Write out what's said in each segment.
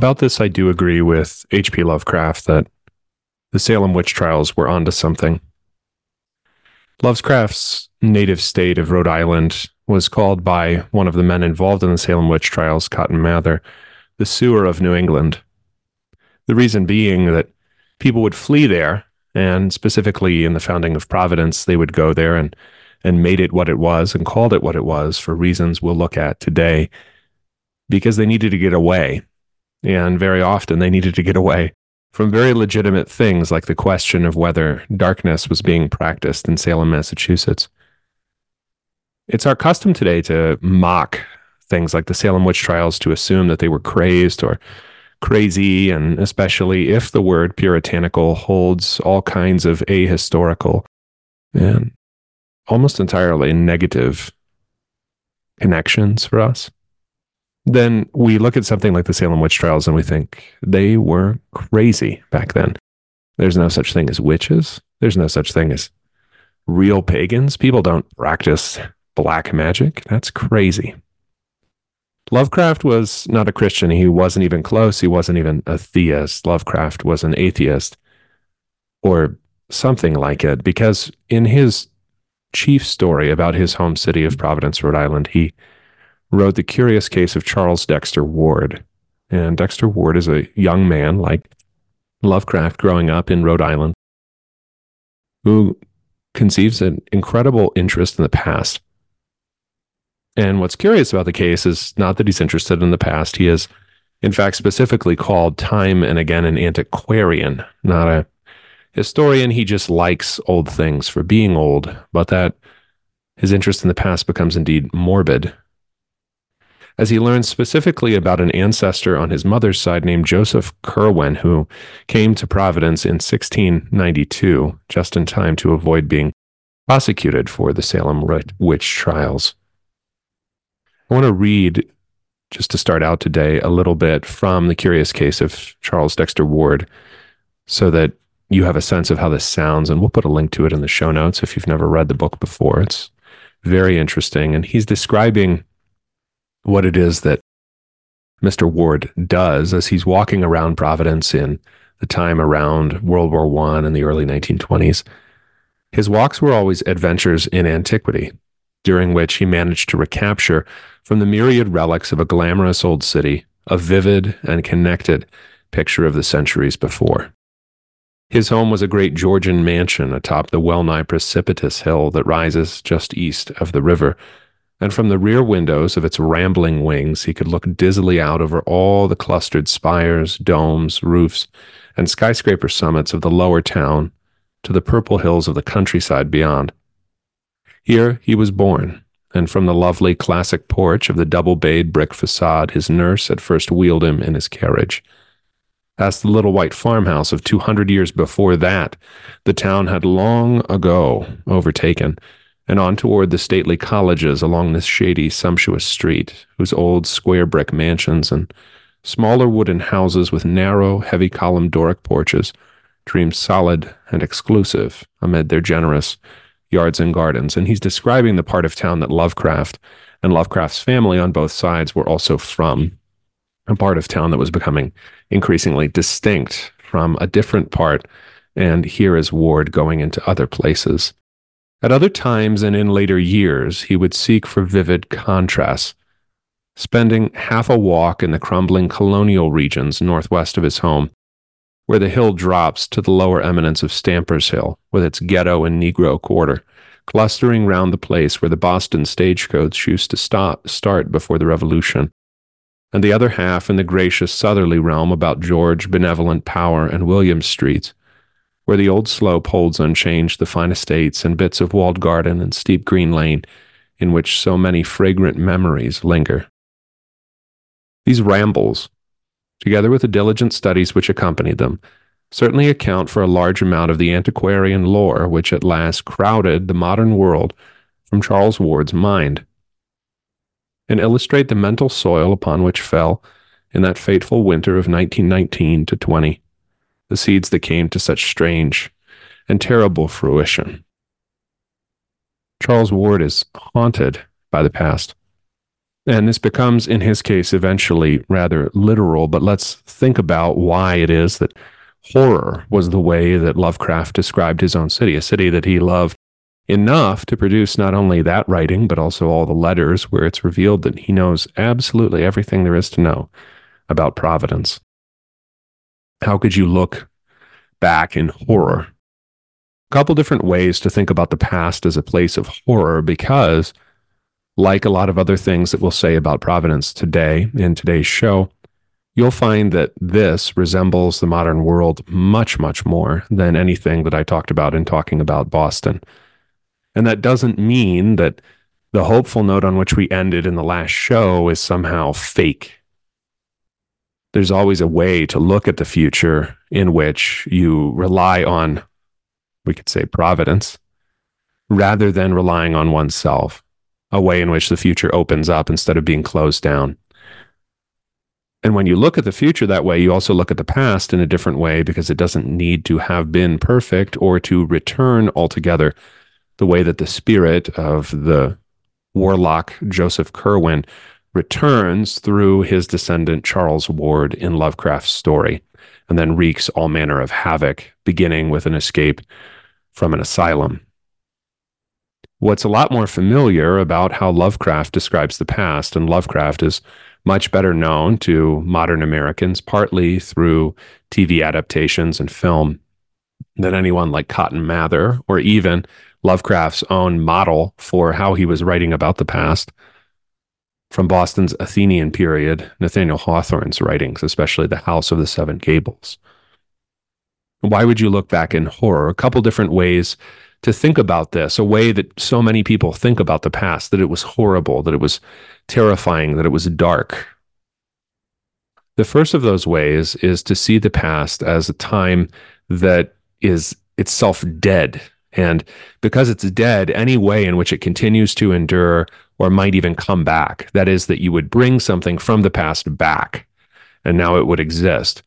About this, I do agree with H.P. Lovecraft that the Salem witch trials were onto something. Lovecraft's native state of Rhode Island was called by one of the men involved in the Salem witch trials, Cotton Mather, the sewer of New England. The reason being that people would flee there, and specifically in the founding of Providence, they would go there and and made it what it was and called it what it was for reasons we'll look at today because they needed to get away. And very often they needed to get away from very legitimate things like the question of whether darkness was being practiced in Salem, Massachusetts. It's our custom today to mock things like the Salem witch trials to assume that they were crazed or crazy, and especially if the word puritanical holds all kinds of ahistorical and almost entirely negative connections for us, then we look at something like the Salem witch trials and we think they were crazy back then. There's no such thing as witches. There's no such thing as real pagans. People don't practice black magic. That's crazy. Lovecraft was not a Christian. He wasn't even close. He wasn't even a theist. Lovecraft was an atheist or something like it, because in his chief story about his home city of Providence, Rhode Island, he wrote The Curious Case of Charles Dexter Ward. And Dexter Ward is a young man like Lovecraft growing up in Rhode Island who conceives an incredible interest in the past and what's curious about the case is not that he's interested in the past. He is, in fact, specifically called time and again an antiquarian, not a historian. He just likes old things for being old, but that his interest in the past becomes indeed morbid. As he learns specifically about an ancestor on his mother's side named Joseph Curwen, who came to Providence in 1692, just in time to avoid being prosecuted for the Salem witch trials. I want to read, just to start out today, a little bit from the curious case of Charles Dexter Ward so that you have a sense of how this sounds. And we'll put a link to it in the show notes if you've never read the book before. It's very interesting. And he's describing what it is that Mr. Ward does as he's walking around Providence in the time around World War One and the early 1920s. His walks were always adventures in antiquity, during which he managed to recapture from the myriad relics of a glamorous old city a vivid and connected picture of the centuries before. His home was a great Georgian mansion atop the well nigh precipitous hill that rises just east of the river, and from the rear windows of its rambling wings he could look dizzily out over all the clustered spires, domes, roofs, and skyscraper summits of the lower town to the purple hills of the countryside beyond. Here he was born, and from the lovely classic porch of the double bayed brick facade, his nurse had first wheeled him in his carriage. Past the little white farmhouse of 200 years before that, the town had long ago overtaken, and on toward the stately colleges along this shady, sumptuous street, whose old square brick mansions and smaller wooden houses with narrow, heavy columned Doric porches dreamed solid and exclusive amid their generous, yards and gardens. And he's describing the part of town that Lovecraft and Lovecraft's family on both sides were also from, a part of town that was becoming increasingly distinct from a different part. And here is Ward going into other places. At other times and in later years, he would seek for vivid contrasts, spending half a walk in the crumbling colonial regions northwest of his home where the hill drops to the lower eminence of Stamper's Hill, with its ghetto and Negro quarter, clustering round the place where the Boston stagecoach used to stop, start before the Revolution, and the other half in the gracious southerly realm about George, Benevolent Power, and William Streets, where the old slope holds unchanged the fine estates and bits of walled garden and steep green lane in which so many fragrant memories linger. These rambles, together with the diligent studies which accompanied them, certainly account for a large amount of the antiquarian lore which at last crowded the modern world from Charles Ward's mind, and illustrate the mental soil upon which fell, in that fateful winter of 1919 to 20, the seeds that came to such strange and terrible fruition. Charles Ward is haunted by the past. And this becomes, in his case, eventually rather literal. But let's think about why it is that horror was the way that Lovecraft described his own city, a city that he loved enough to produce not only that writing, but also all the letters where it's revealed that he knows absolutely everything there is to know about Providence. How could you look back in horror? A couple different ways to think about the past as a place of horror because, like a lot of other things that we'll say about Providence today in today's show, you'll find that this resembles the modern world much, much more than anything that I talked about in talking about Boston. And that doesn't mean that the hopeful note on which we ended in the last show is somehow fake. There's always a way to look at the future in which you rely on, we could say, providence, rather than relying on oneself, a way in which the future opens up instead of being closed down. And when you look at the future that way, you also look at the past in a different way because it doesn't need to have been perfect or to return altogether the way that the spirit of the warlock Joseph Curwen returns through his descendant Charles Ward in Lovecraft's story, and then wreaks all manner of havoc, beginning with an escape from an asylum. What's a lot more familiar about how Lovecraft describes the past, and Lovecraft is much better known to modern Americans, partly through TV adaptations and film, than anyone like Cotton Mather or even Lovecraft's own model for how he was writing about the past from Boston's Athenian period, Nathaniel Hawthorne's writings, especially The House of the Seven Gables. Why would you look back in horror? A couple different ways to think about this, a way that so many people think about the past, that it was horrible, that it was terrifying, that it was dark. The first of those ways is to see the past as a time that is itself dead and because it's dead, any way in which it continues to endure or might even come back, that is, that you would bring something from the past back and now it would exist.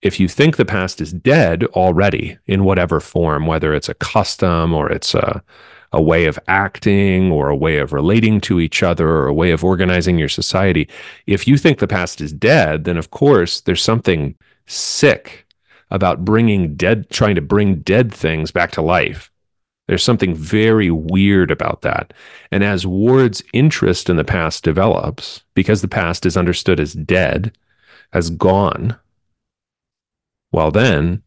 If you think the past is dead already in whatever form, whether it's a custom or it's a, a way of acting or a way of relating to each other or a way of organizing your society, if you think the past is dead, then of course there's something sick about bringing dead, trying to bring dead things back to life. There's something very weird about that. And as Ward's interest in the past develops, because the past is understood as dead, as gone, well, then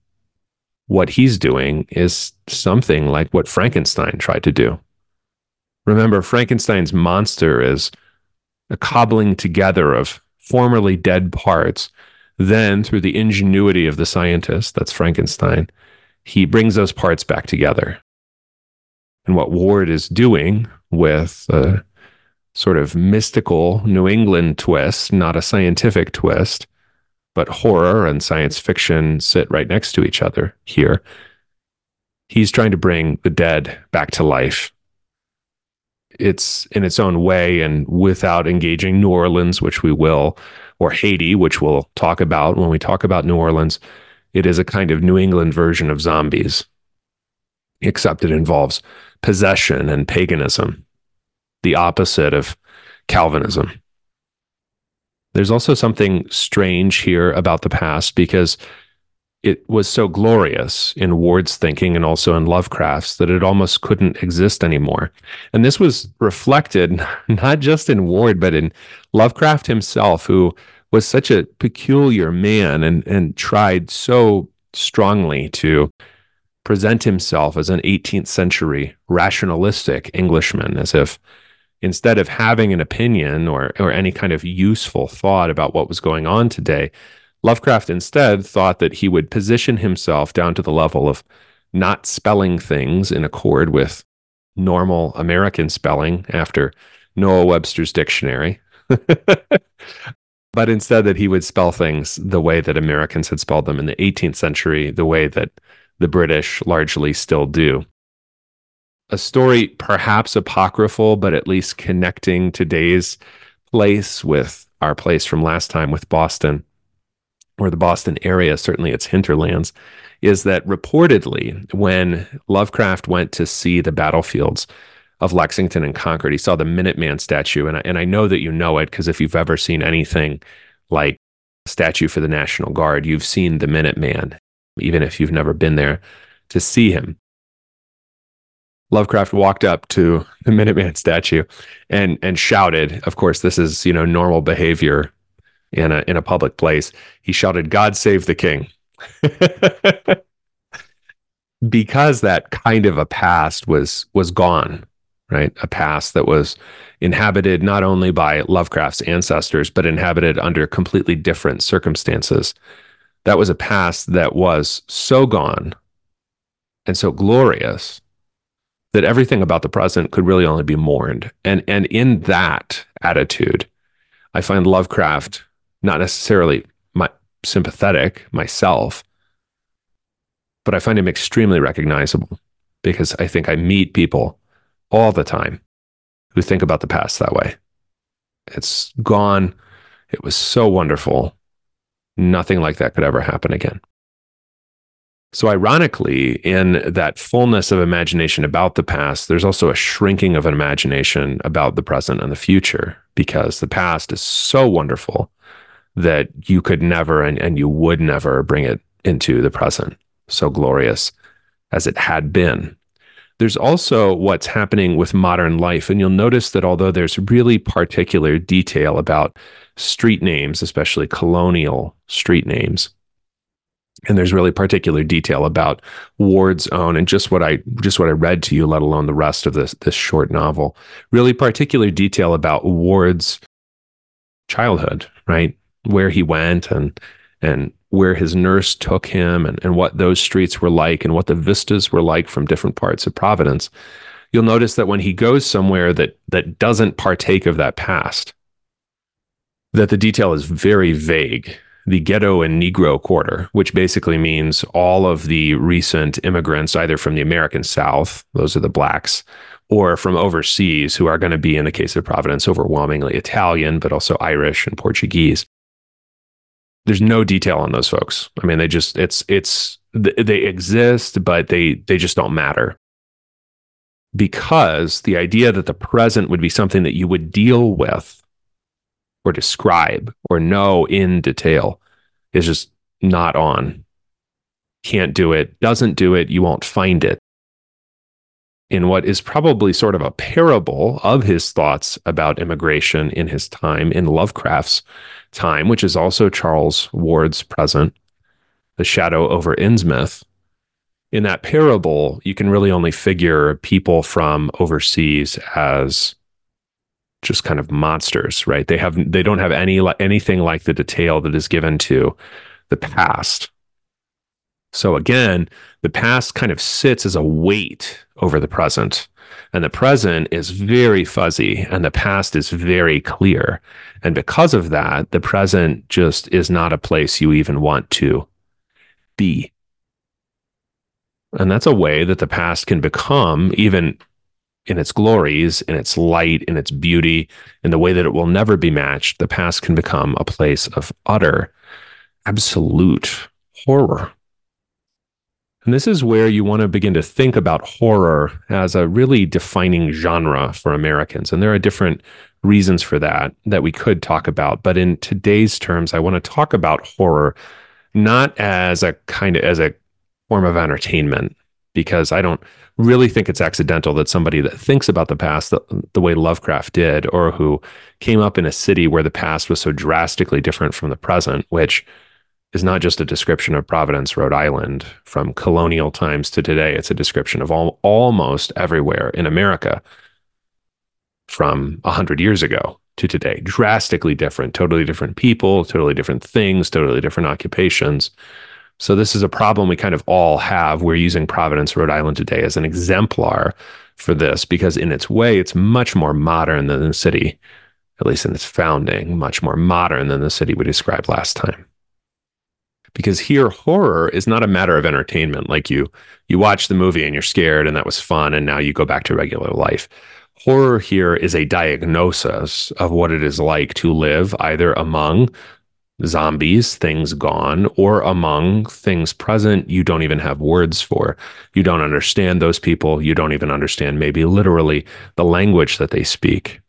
what he's doing is something like what Frankenstein tried to do. Remember, Frankenstein's monster is a cobbling together of formerly dead parts then, through the ingenuity of the scientist, that's Frankenstein, he brings those parts back together. And what Ward is doing with a sort of mystical New England twist, not a scientific twist, but horror and science fiction sit right next to each other here. He's trying to bring the dead back to life. It's in its own way and without engaging New Orleans, which we will, or Haiti, which we'll talk about when we talk about New Orleans, it is a kind of New England version of zombies, except it involves possession and paganism, the opposite of Calvinism. There's also something strange here about the past because it was so glorious in Ward's thinking and also in Lovecraft's that it almost couldn't exist anymore. And this was reflected not just in Ward, but in Lovecraft himself, who was such a peculiar man and, and tried so strongly to present himself as an 18th century rationalistic Englishman, as if instead of having an opinion or, or any kind of useful thought about what was going on today, Lovecraft instead thought that he would position himself down to the level of not spelling things in accord with normal American spelling after Noah Webster's dictionary. but instead that he would spell things the way that Americans had spelled them in the 18th century, the way that the British largely still do. A story perhaps apocryphal, but at least connecting today's place with our place from last time with Boston or the Boston area, certainly its hinterlands, is that reportedly, when Lovecraft went to see the battlefields of Lexington and Concord. He saw the Minuteman statue. And I, and I know that you know it because if you've ever seen anything like statue for the National Guard, you've seen the Minuteman, even if you've never been there to see him. Lovecraft walked up to the Minuteman statue and and shouted. Of course, this is you know normal behavior in a in a public place. He shouted, "God save the king," because that kind of a past was was gone, right? A past that was inhabited not only by Lovecraft's ancestors, but inhabited under completely different circumstances. That was a past that was so gone and so glorious that everything about the present could really only be mourned. And and in that attitude, I find Lovecraft not necessarily my sympathetic myself, but I find him extremely recognizable because I think I meet people all the time who think about the past that way. It's gone. It was so wonderful. Nothing like that could ever happen again. So, ironically, in that fullness of imagination about the past, there's also a shrinking of an imagination about the present and the future because the past is so wonderful that you could never and, and you would never bring it into the present, so glorious as it had been. There's also what's happening with modern life. And you'll notice that although there's really particular detail about street names, especially colonial street names, and there's really particular detail about Ward's own and just what I just what I read to you, let alone the rest of this this short novel. Really particular detail about Ward's childhood, right? Where he went and and where his nurse took him and, and what those streets were like and what the vistas were like from different parts of Providence. You'll notice that when he goes somewhere that that doesn't partake of that past, that the detail is very vague the ghetto and Negro quarter, which basically means all of the recent immigrants, either from the American South, those are the blacks, or from overseas, who are going to be, in the case of Providence, overwhelmingly Italian, but also Irish and Portuguese. There's no detail on those folks. I mean, they just, it's, it's, they exist, but they, they just don't matter. Because the idea that the present would be something that you would deal with or describe or know in detail is just not on. Can't do it, doesn't do it, you won't find it. In what is probably sort of a parable of his thoughts about immigration in his time, in Lovecraft's time, which is also Charles Ward's present, The Shadow over Innsmouth. In that parable, you can really only figure people from overseas as just kind of monsters, right? They have they don't have any anything like the detail that is given to the past. So again, the past kind of sits as a weight over the present. And the present is very fuzzy and the past is very clear. And because of that, the present just is not a place you even want to be. And that's a way that the past can become, even in its glories, in its light, in its beauty, in the way that it will never be matched, the past can become a place of utter, absolute horror. And this is where you want to begin to think about horror as a really defining genre for Americans. And there are different reasons for that that we could talk about. But in today's terms, I want to talk about horror not as a kind of as a form of entertainment, because I don't really think it's accidental that somebody that thinks about the past the, the, way Lovecraft did, or who came up in a city where the past was so drastically different from the present, which is not just a description of Providence, Rhode Island, from colonial times to today. It's a description of all, almost everywhere in America from 100 years ago to today. Drastically different, totally different people, totally different things, totally different occupations. So this is a problem we kind of all have. We're using Providence, Rhode Island today as an exemplar for this because in its way, it's much more modern than the city, at least in its founding, much more modern than the city we described last time. Because here horror is not a matter of entertainment like you you watch the movie and you're scared and that was fun and now you go back to regular life. Horror here is a diagnosis of what it is like to live either among zombies, things gone, or among things present you don't even have words for. You don't understand those people. You don't even understand, maybe literally, the language that they speak.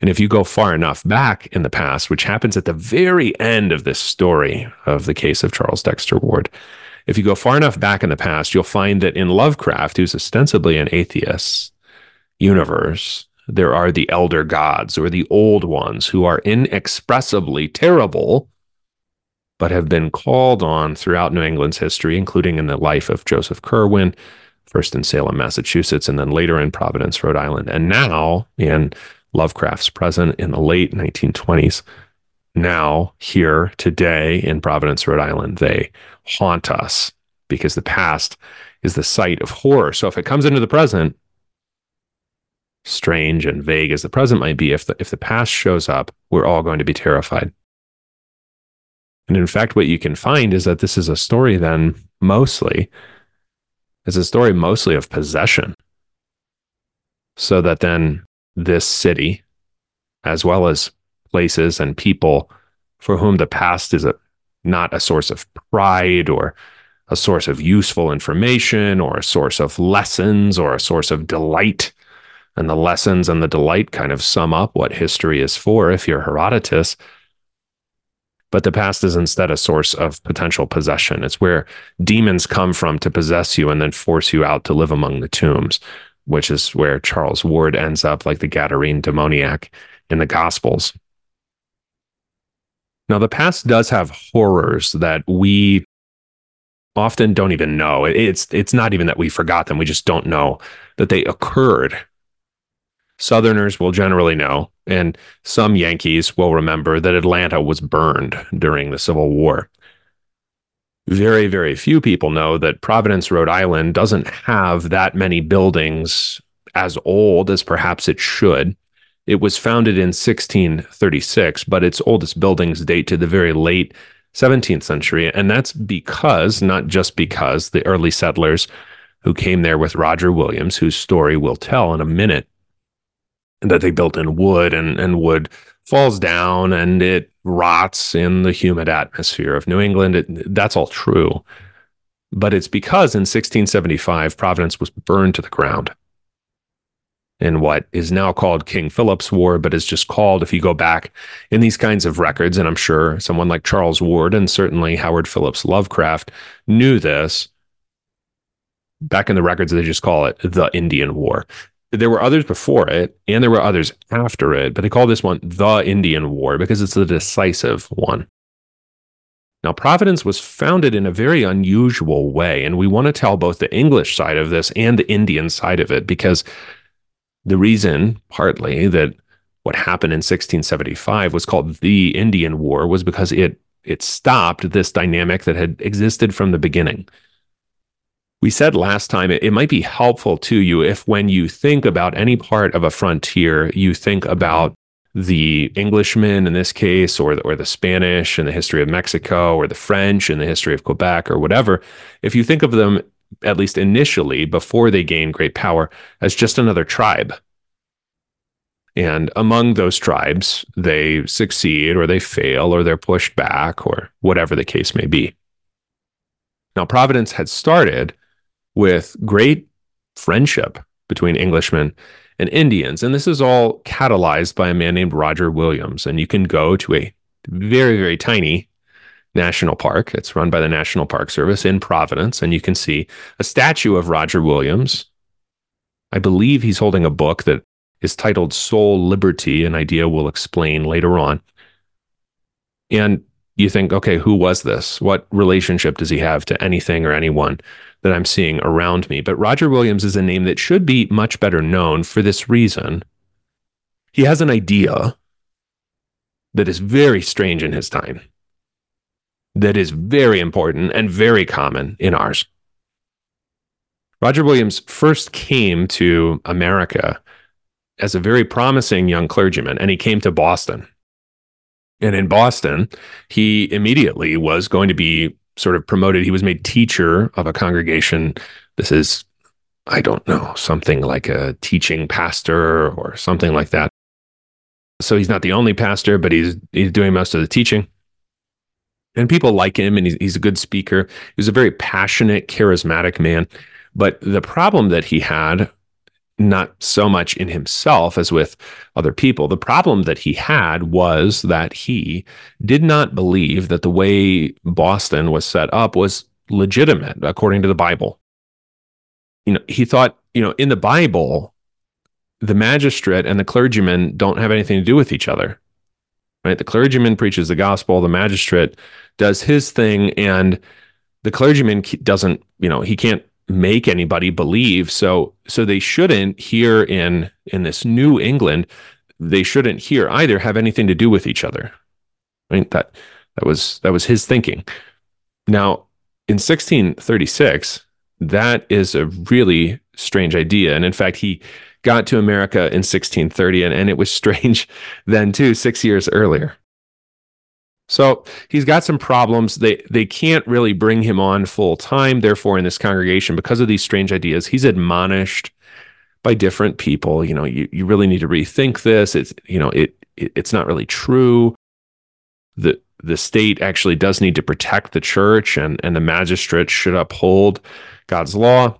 And if you go far enough back in the past, which happens at the very end of this story of the case of Charles Dexter Ward, if you go far enough back in the past, you'll find that in Lovecraft, who's ostensibly an atheist universe, there are the elder gods or the old ones who are inexpressibly terrible, but have been called on throughout New England's history, including in the life of Joseph Curwen, first in Salem, Massachusetts, and then later in Providence, Rhode Island, and now in Lovecraft's present in the late 1920s. Now, here today in Providence, Rhode Island, they haunt us because the past is the site of horror. So if it comes into the present, strange and vague as the present might be, if the, if the past shows up, we're all going to be terrified. And in fact, what you can find is that this is a story then mostly, it's a story mostly of possession. So that then this city, as well as places and people for whom the past is a, not a source of pride or a source of useful information or a source of lessons or a source of delight, and the lessons and the delight kind of sum up what history is for if you're Herodotus. But the past is instead a source of potential possession. It's where demons come from to possess you and then force you out to live among the tombs, which is where Charles Ward ends up like the Gadarene demoniac in the Gospels. Now, the past does have horrors that we often don't even know. It's it's not even that we forgot them; we just don't know that they occurred Southerners will generally know, and some Yankees will remember that Atlanta was burned during the Civil War. Very, very few people know that Providence, Rhode Island doesn't have that many buildings as old as perhaps it should. It was founded in 1636, but its oldest buildings date to the very late 17th century. And that's because, not just because, the early settlers who came there with Roger Williams, whose story we'll tell in a minute, that they built in wood and, and wood falls down and it rots in the humid atmosphere of New England. It, that's all true. But it's because in 1675, Providence was burned to the ground in what is now called King Philip's War, but is just called, if you go back in these kinds of records, and I'm sure someone like Charles Ward and certainly Howard Phillips Lovecraft knew this. Back in the records, they just call it the Indian War there were others before it and there were others after it, but they call this one the Indian War because it's the decisive one. Now, Providence was founded in a very unusual way, and we want to tell both the English side of this and the Indian side of it because the reason, partly, that what happened in 1675 was called the Indian War was because it it stopped this dynamic that had existed from the beginning we said last time it, it, might be helpful to you if when you think about any part of a frontier, you think about the Englishmen in this case, or the, or the Spanish in the history of Mexico, or the French in the history of Quebec, or whatever. If you think of them, at least initially, before they gain great power, as just another tribe. And among those tribes, they succeed or they fail or they're pushed back or whatever the case may be. Now, Providence had started with great friendship between Englishmen and Indians. And this is all catalyzed by a man named Roger Williams. And you can go to a very, very tiny national park. It's run by the National Park Service in Providence. And you can see a statue of Roger Williams. I believe he's holding a book that is titled Soul Liberty, an idea we'll explain later on. And you think, okay, who was this? What relationship does he have to anything or anyone? that I'm seeing around me. But Roger Williams is a name that should be much better known for this reason. He has an idea that is very strange in his time, that is very important and very common in ours. Roger Williams first came to America as a very promising young clergyman, and he came to Boston. And in Boston, he immediately was going to be sort of promoted. He was made teacher of a congregation. This is, I don't know, something like a teaching pastor or something like that. So he's not the only pastor, but he's he's doing most of the teaching. and people like him and he's, he's a good speaker. He was a very passionate, charismatic man. But the problem that he had, not so much in himself as with other people, the problem that he had was that he did not believe that the way Boston was set up was legitimate according to the Bible. You know, he thought, you know, in the Bible, the magistrate and the clergyman don't have anything to do with each other. Right? The clergyman preaches the gospel, the magistrate does his thing and the clergyman doesn't, you know, he can't make anybody believe. So so they shouldn't here in in this New England, they shouldn't here either have anything to do with each other. Right? That that was that was his thinking. Now, in 1636, that is a really strange idea. And in fact, he got to America in 1630, and, and it was strange then too, six years earlier. So he's got some problems. They they can't really bring him on full time. Therefore, in this congregation, because of these strange ideas, he's admonished by different people. You know, you, you really need to rethink this. It's you know, it, it it's not really true. The the state actually does need to protect the church and and the magistrates should uphold God's law.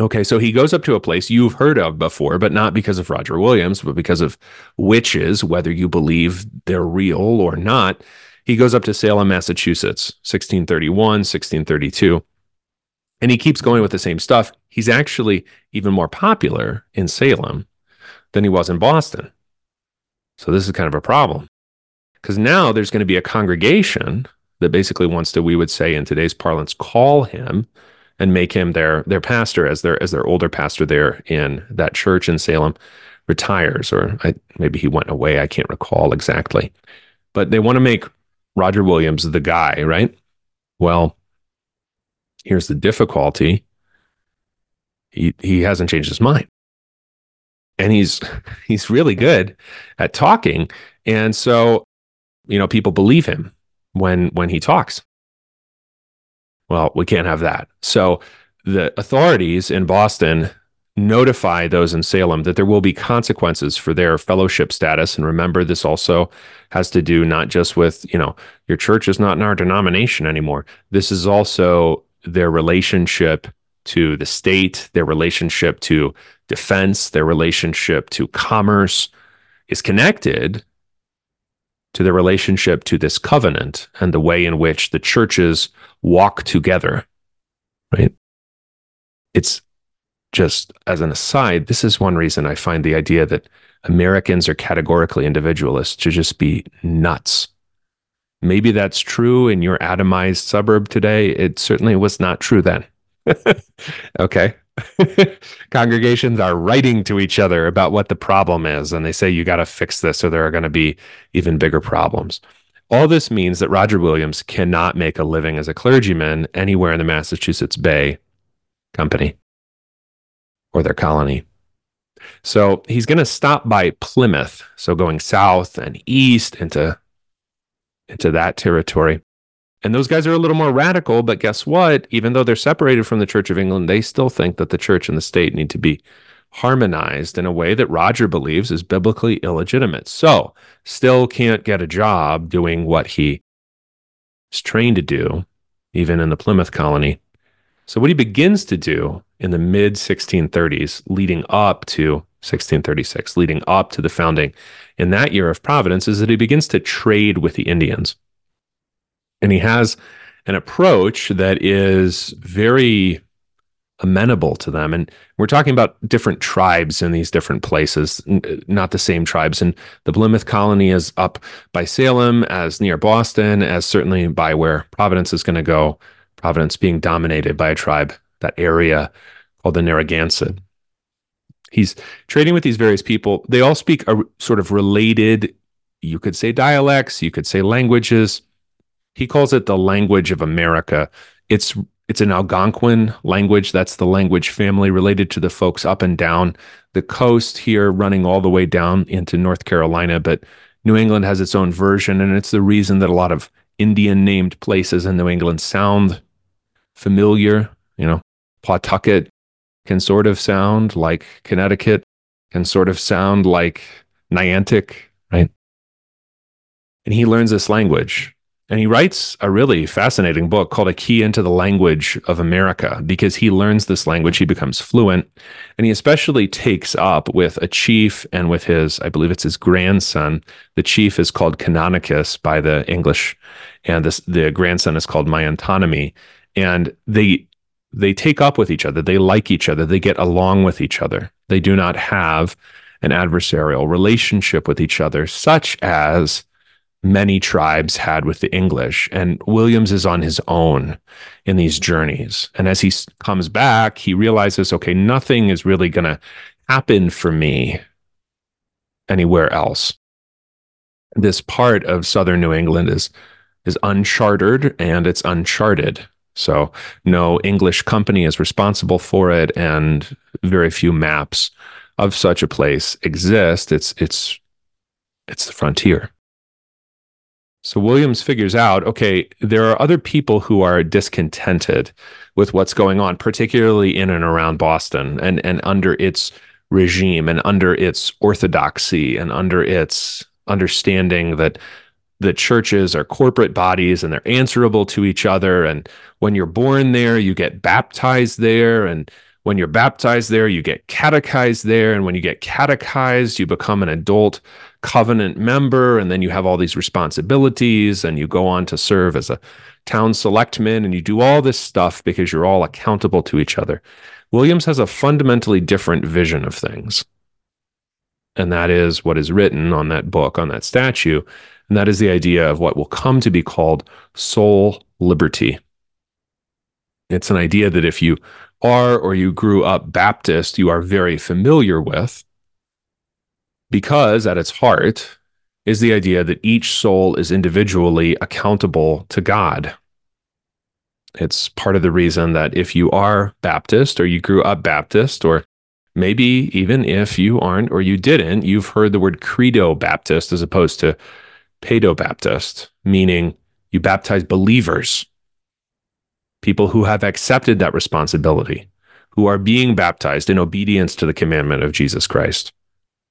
Okay, so he goes up to a place you've heard of before, but not because of Roger Williams, but because of witches, whether you believe they're real or not. He goes up to Salem, Massachusetts, 1631, 1632. And he keeps going with the same stuff. He's actually even more popular in Salem than he was in Boston. So this is kind of a problem. Because now there's going to be a congregation that basically wants to, we would say in today's parlance, call him and make him their their pastor as their as their older pastor there in that church in Salem retires or I, maybe he went away I can't recall exactly. But they want to make Roger Williams the guy right? Well here's the difficulty. He he hasn't changed his mind. And he's he's really good at talking. And so you know people believe him when when he talks well, we can't have that. So the authorities in Boston notify those in Salem that there will be consequences for their fellowship status. And remember, this also has to do not just with, you know, your church is not in our denomination anymore. This is also their relationship to the state, their relationship to defense, their relationship to commerce is connected to the relationship to this covenant and the way in which the churches walk together, right? It's just as an aside, this is one reason I find the idea that Americans are categorically individualists to just be nuts. Maybe that's true in your atomized suburb today. It certainly was not true then. okay. Congregations are writing to each other about what the problem is, and they say, you got to fix this, or there are going to be even bigger problems. All this means that Roger Williams cannot make a living as a clergyman anywhere in the Massachusetts Bay Company or their colony. So he's going to stop by Plymouth, so going south and east into into that territory. And those guys are a little more radical, but guess what? Even though they're separated from the Church of England, they still think that the church and the state need to be harmonized in a way that Roger believes is biblically illegitimate. So, still can't get a job doing what he is trained to do, even in the Plymouth colony. So, what he begins to do in the mid 1630s, leading up to 1636, leading up to the founding in that year of Providence, is that he begins to trade with the Indians. And he has an approach that is very amenable to them. And we're talking about different tribes in these different places, not the same tribes. And the Plymouth colony is up by Salem, as near Boston, as certainly by where Providence is going to go. Providence being dominated by a tribe, that area called the Narragansett. He's trading with these various people. They all speak a sort of related, you could say dialects, you could say languages. He calls it the language of America. It's it's an Algonquin language. That's the language family related to the folks up and down the coast here, running all the way down into North Carolina. But New England has its own version, and it's the reason that a lot of Indian named places in New England sound familiar. You know, Pawtucket can sort of sound like Connecticut, can sort of sound like Niantic, right? And he learns this language And he writes a really fascinating book called A Key into the Language of America because he learns this language, he becomes fluent, and he especially takes up with a chief and with his, I believe it's his grandson. The chief is called Canonicus by the English, and this the grandson is called Miantonomi. And they they take up with each other, they like each other, they get along with each other. They do not have an adversarial relationship with each other, such as many tribes had with the English. And Williams is on his own in these journeys. And as he comes back, he realizes, okay, nothing is really going to happen for me anywhere else. This part of southern New England is is unchartered and it's uncharted. So no English company is responsible for it and very few maps of such a place exist. It's it's it's the frontier. So Williams figures out okay, there are other people who are discontented with what's going on, particularly in and around Boston and, and under its regime and under its orthodoxy and under its understanding that the churches are corporate bodies and they're answerable to each other. And when you're born there, you get baptized there. And when you're baptized there, you get catechized there. And when you get catechized, you become an adult covenant member and then you have all these responsibilities and you go on to serve as a town selectman and you do all this stuff because you're all accountable to each other. Williams has a fundamentally different vision of things. And that is what is written on that book, on that statue. And that is the idea of what will come to be called soul liberty. It's an idea that if you are or you grew up Baptist, you are very familiar with because at its heart is the idea that each soul is individually accountable to God. It's part of the reason that if you are Baptist or you grew up Baptist, or maybe even if you aren't or you didn't, you've heard the word credo Baptist as opposed to pedo Baptist, meaning you baptize believers, people who have accepted that responsibility, who are being baptized in obedience to the commandment of Jesus Christ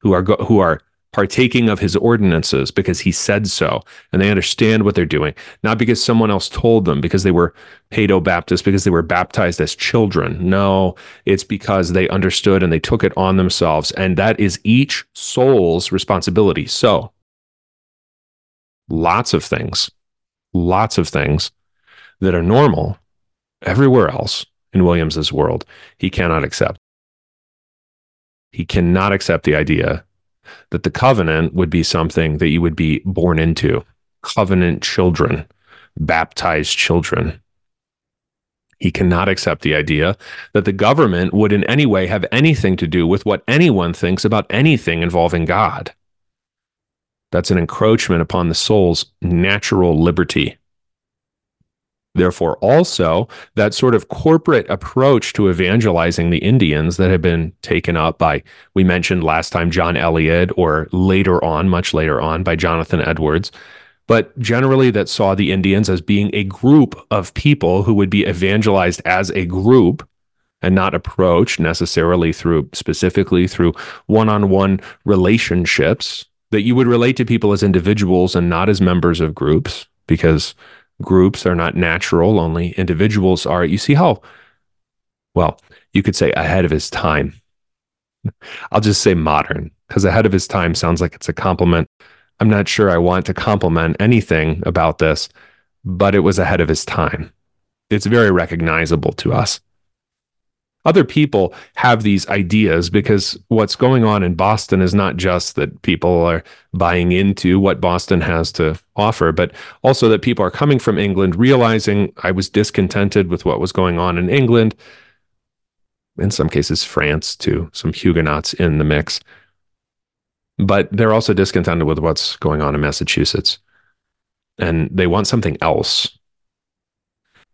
who are go- who are partaking of his ordinances because he said so and they understand what they're doing not because someone else told them because they were pedo baptist because they were baptized as children. No it's because they understood and they took it on themselves and that is each soul's responsibility. So lots of things lots of things that are normal everywhere else in williams's world he cannot accept he cannot accept the idea that the covenant would be something that you would be born into covenant children, baptized children. He cannot accept the idea that the government would in any way have anything to do with what anyone thinks about anything involving God. That's an encroachment upon the soul's natural liberty. Therefore, also that sort of corporate approach to evangelizing the Indians that had been taken up by, we mentioned last time, John Eliot, or later on, much later on, by Jonathan Edwards, but generally that saw the Indians as being a group of people who would be evangelized as a group and not approached necessarily through specifically through one on one relationships, that you would relate to people as individuals and not as members of groups because groups are not natural, only individuals are. You see how, well, you could say ahead of his time. I'll just say modern because ahead of his time sounds like it's a compliment. I'm not sure I want to compliment anything about this, but it was ahead of his time. It's very recognizable to us other people have these ideas because what's going on in Boston is not just that people are buying into what Boston has to offer, but also that people are coming from England realizing I was discontented with what was going on in England, in some cases, France, too, some Huguenots in the mix. But they're also discontented with what's going on in Massachusetts. And they want something else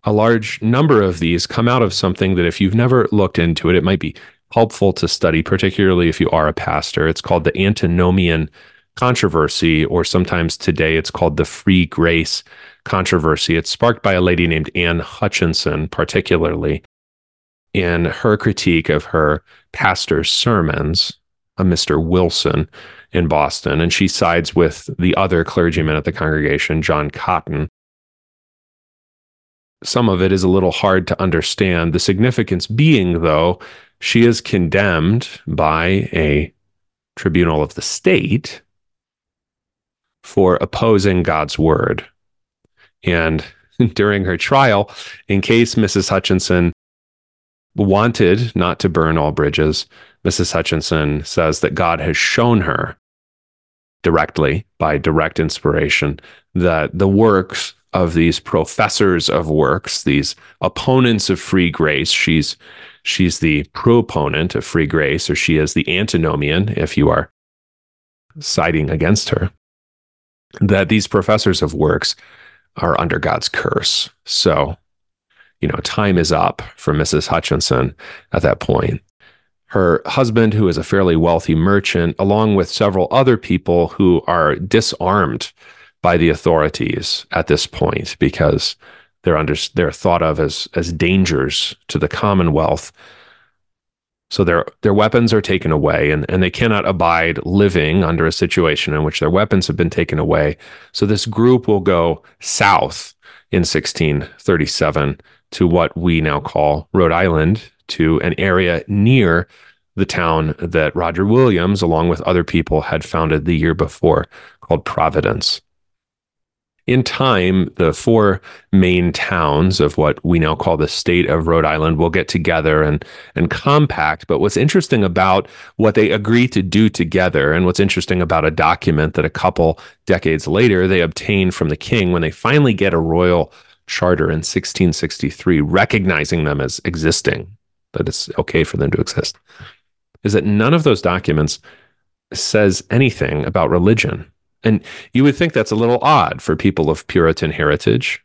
a large number of these come out of something that if you've never looked into it, it might be helpful to study, particularly if you are a pastor. It's called the antinomian controversy, or sometimes today it's called the free grace controversy. It's sparked by a lady named Anne Hutchinson, particularly in her critique of her pastor's sermons, a Mr. Wilson in Boston. And she sides with the other clergyman at the congregation, John Cotton, some of it is a little hard to understand. The significance being, though, she is condemned by a tribunal of the state for opposing God's word. And during her trial, in case Mrs. Hutchinson wanted not to burn all bridges, Mrs. Hutchinson says that God has shown her directly by direct inspiration that the works of these professors of works, these opponents of free grace, she's she's the proponent of free grace, or she is the antinomian if you are siding against her. That these professors of works are under God's curse. So, you know, time is up for Mrs. Hutchinson at that point. Her husband, who is a fairly wealthy merchant, along with several other people who are disarmed by the authorities at this point because they're under they're thought of as as dangers to the commonwealth so their their weapons are taken away and, and they cannot abide living under a situation in which their weapons have been taken away. So this group will go south in 1637 to what we now call Rhode Island, to an area near the town that Roger Williams, along with other people, had founded the year before called Providence in time, the four main towns of what we now call the state of Rhode Island will get together and and compact. But what's interesting about what they agree to do together, and what's interesting about a document that a couple decades later they obtain from the king when they finally get a royal charter in 1663, recognizing them as existing, that it's okay for them to exist, is that none of those documents says anything about religion and you would think that's a little odd for people of Puritan heritage,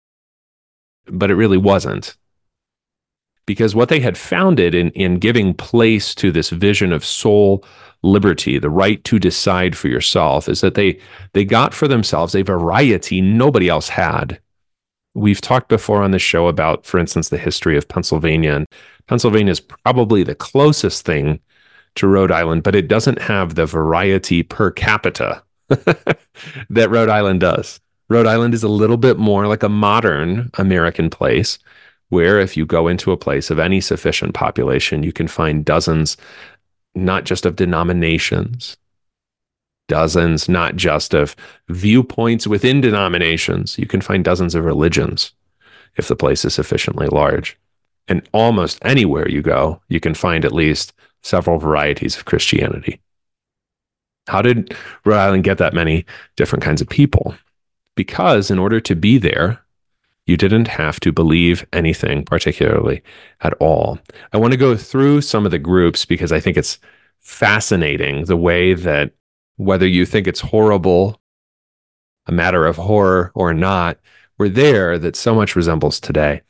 but it really wasn't. Because what they had founded in, in giving place to this vision of soul liberty, the right to decide for yourself, is that they they got for themselves a variety nobody else had. We've talked before on the show about, for instance, the history of Pennsylvania. And Pennsylvania is probably the closest thing to Rhode Island, but it doesn't have the variety per capita that Rhode Island does. Rhode Island is a little bit more like a modern American place where if you go into a place of any sufficient population, you can find dozens, not just of denominations, dozens, not just of viewpoints within denominations. You can find dozens of religions if the place is sufficiently large. And almost anywhere you go, you can find at least several varieties of Christianity. How did Rhode Island get that many different kinds of people? Because in order to be there, you didn't have to believe anything particularly at all. I want to go through some of the groups because I think it's fascinating the way that whether you think it's horrible, a matter of horror or not, were there that so much resembles today.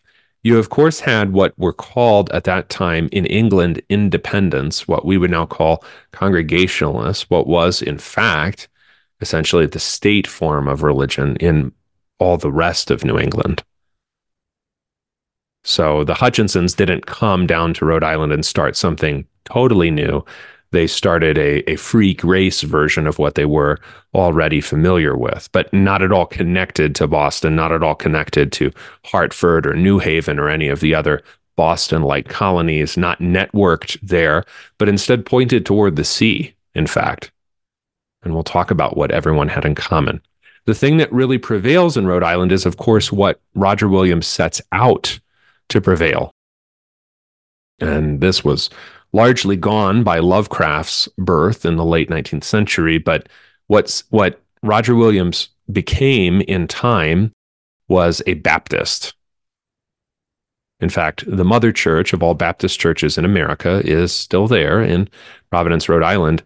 You, of course, had what were called at that time in England independents, what we would now call congregationalists, what was, in fact, essentially the state form of religion in all the rest of New England. So the Hutchinsons didn't come down to Rhode Island and start something totally new they started a, a free grace version of what they were already familiar with, but not at all connected to Boston, not at all connected to Hartford or New Haven or any of the other Boston like colonies, not networked there, but instead pointed toward the sea, in fact. And we'll talk about what everyone had in common. The thing that really prevails in Rhode Island is, of course, what Roger Williams sets out to prevail. And this was largely gone by Lovecraft's birth in the late 19th century. But what's what Roger Williams became in time was a Baptist. In fact, the mother church of all Baptist churches in America is still there in Providence, Rhode Island.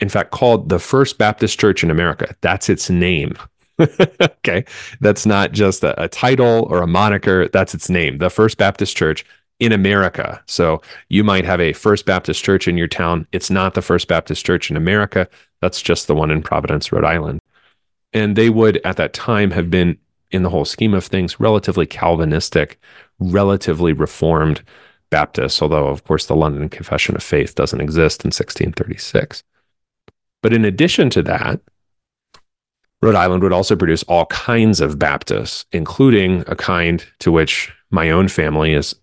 In fact, called the First Baptist Church in America. That's its name. okay. That's not just a, a, title or a moniker. That's its name. The First Baptist Church in America. So you might have a First Baptist church in your town. It's not the First Baptist church in America. That's just the one in Providence, Rhode Island. And they would, at that time, have been, in the whole scheme of things, relatively Calvinistic, relatively Reformed Baptists, although, of course, the London Confession of Faith doesn't exist in 1636. But in addition to that, Rhode Island would also produce all kinds of Baptists, including a kind to which my own family is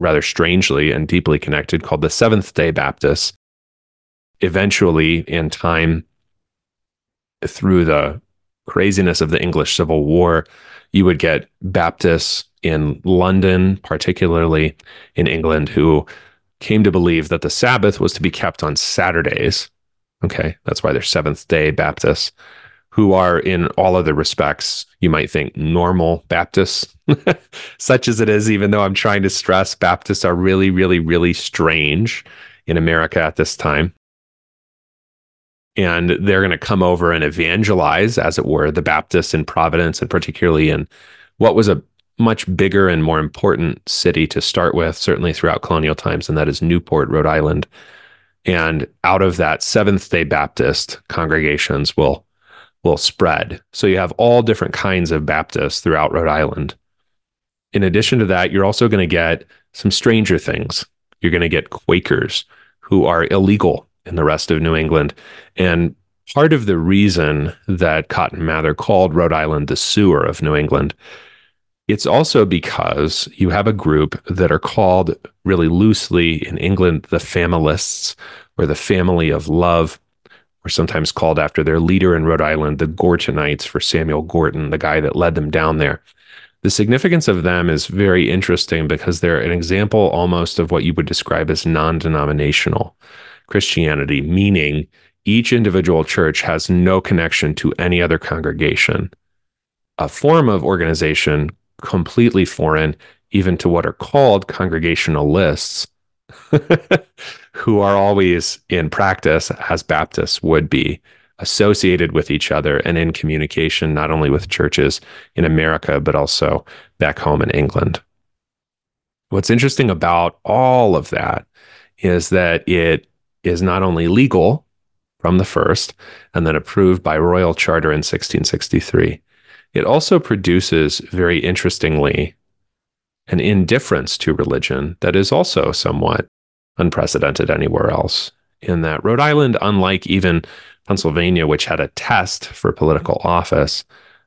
rather strangely and deeply connected, called the Seventh day Baptists. Eventually, in time, through the craziness of the English Civil War, you would get Baptists in London, particularly in England, who came to believe that the Sabbath was to be kept on Saturdays. Okay, that's why they're Seventh day Baptists, who are in all other respects, you might think normal Baptists, such as it is, even though I'm trying to stress Baptists are really, really, really strange in America at this time and they're going to come over and evangelize, as it were, the Baptists in Providence, and particularly in what was a much bigger and more important city to start with, certainly throughout colonial times, and that is Newport, Rhode Island. And out of that, Seventh Day Baptist congregations will will spread. So you have all different kinds of Baptists throughout Rhode Island. In addition to that, you're also going to get some stranger things. You're going to get Quakers who are illegal in the rest of New England. And part of the reason that Cotton Mather called Rhode Island the sewer of New England, it's also because you have a group that are called really loosely in England the Familists or the family of love, or sometimes called after their leader in Rhode Island, the Gortonites, for Samuel Gorton, the guy that led them down there. The significance of them is very interesting because they're an example almost of what you would describe as non denominational. Christianity, meaning each individual church has no connection to any other congregation. A form of organization completely foreign even to what are called congregationalists, who are always in practice, as Baptists would be, associated with each other and in communication, not only with churches in America, but also back home in England. What's interesting about all of that is that it is not only legal from the first and then approved by royal charter in 1663, it also produces, very interestingly, an indifference to religion that is also somewhat unprecedented anywhere else. In that Rhode Island, unlike even Pennsylvania, which had a test for political office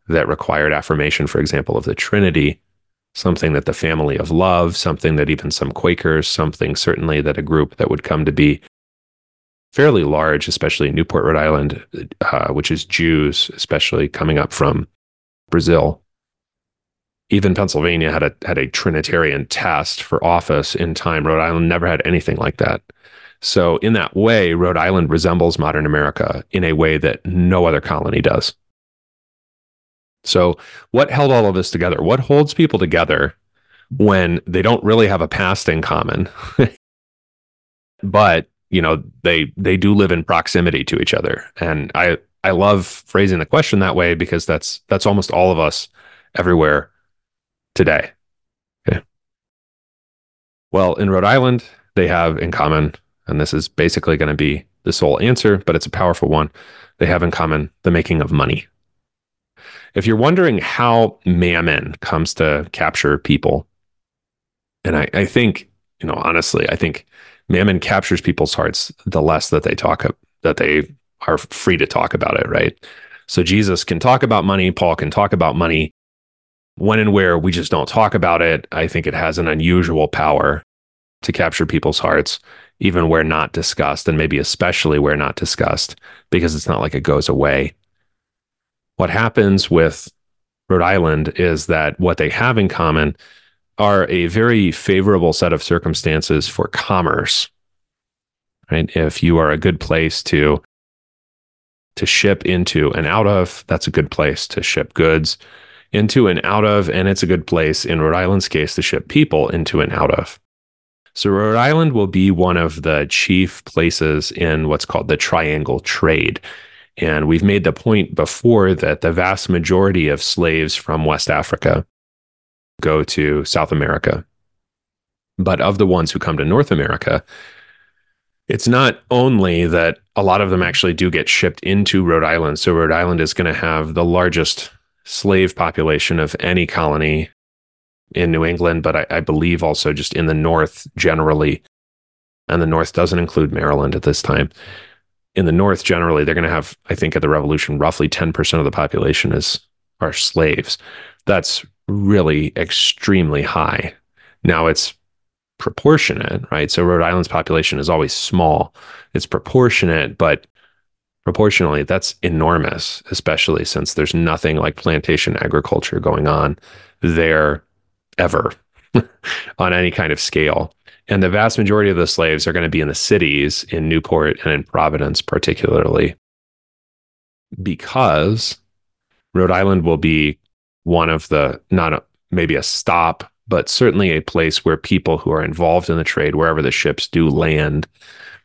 that required affirmation, for example, of the Trinity, something that the family of love, something that even some Quakers, something certainly that a group that would come to be fairly large, especially in Newport, Rhode Island, uh, which is Jews, especially coming up from Brazil. Even Pennsylvania had a had a Trinitarian test for office in time. Rhode Island never had anything like that. So in that way, Rhode Island resembles modern America in a way that no other colony does. So what held all of this together? What holds people together when they don't really have a past in common? but you know they they do live in proximity to each other and i i love phrasing the question that way because that's that's almost all of us everywhere today. Okay. Well in rhode island they have in common and this is basically going to be the sole answer but it's a powerful one. They have in common the making of money. If you're wondering how mammon comes to capture people and i i think you know honestly i think mammon captures people's hearts the less that they talk that they are free to talk about it right? So jesus can talk about money paul can talk about money when and where we just don't talk about it i think it has an unusual power to capture people's hearts even where not discussed and maybe especially where not discussed because it's not like it goes away what happens with rhode island is that what they have in common are a very favorable set of circumstances for commerce. Right? If you are a good place to to ship into and out of, that's a good place to ship goods into and out of, and it's a good place in Rhode Island's case to ship people into and out of. So Rhode Island will be one of the chief places in what's called the triangle trade. And we've made the point before that the vast majority of slaves from West Africa go to South America. But of the ones who come to North America, it's not only that a lot of them actually do get shipped into Rhode Island. So Rhode Island is going to have the largest slave population of any colony in New England, but I, I, believe also just in the North generally. And the North doesn't include Maryland at this time. In the North generally, they're going to have, I think, at the Revolution, roughly 10% of the population is are slaves. That's really extremely high. Now it's proportionate, right? So Rhode Island's population is always small. It's proportionate, but proportionally, that's enormous, especially since there's nothing like plantation agriculture going on there ever on any kind of scale. And the vast majority of the slaves are going to be in the cities in Newport and in Providence, particularly, because Rhode Island will be one of the, not a, maybe a stop, but certainly a place where people who are involved in the trade, wherever the ships do land,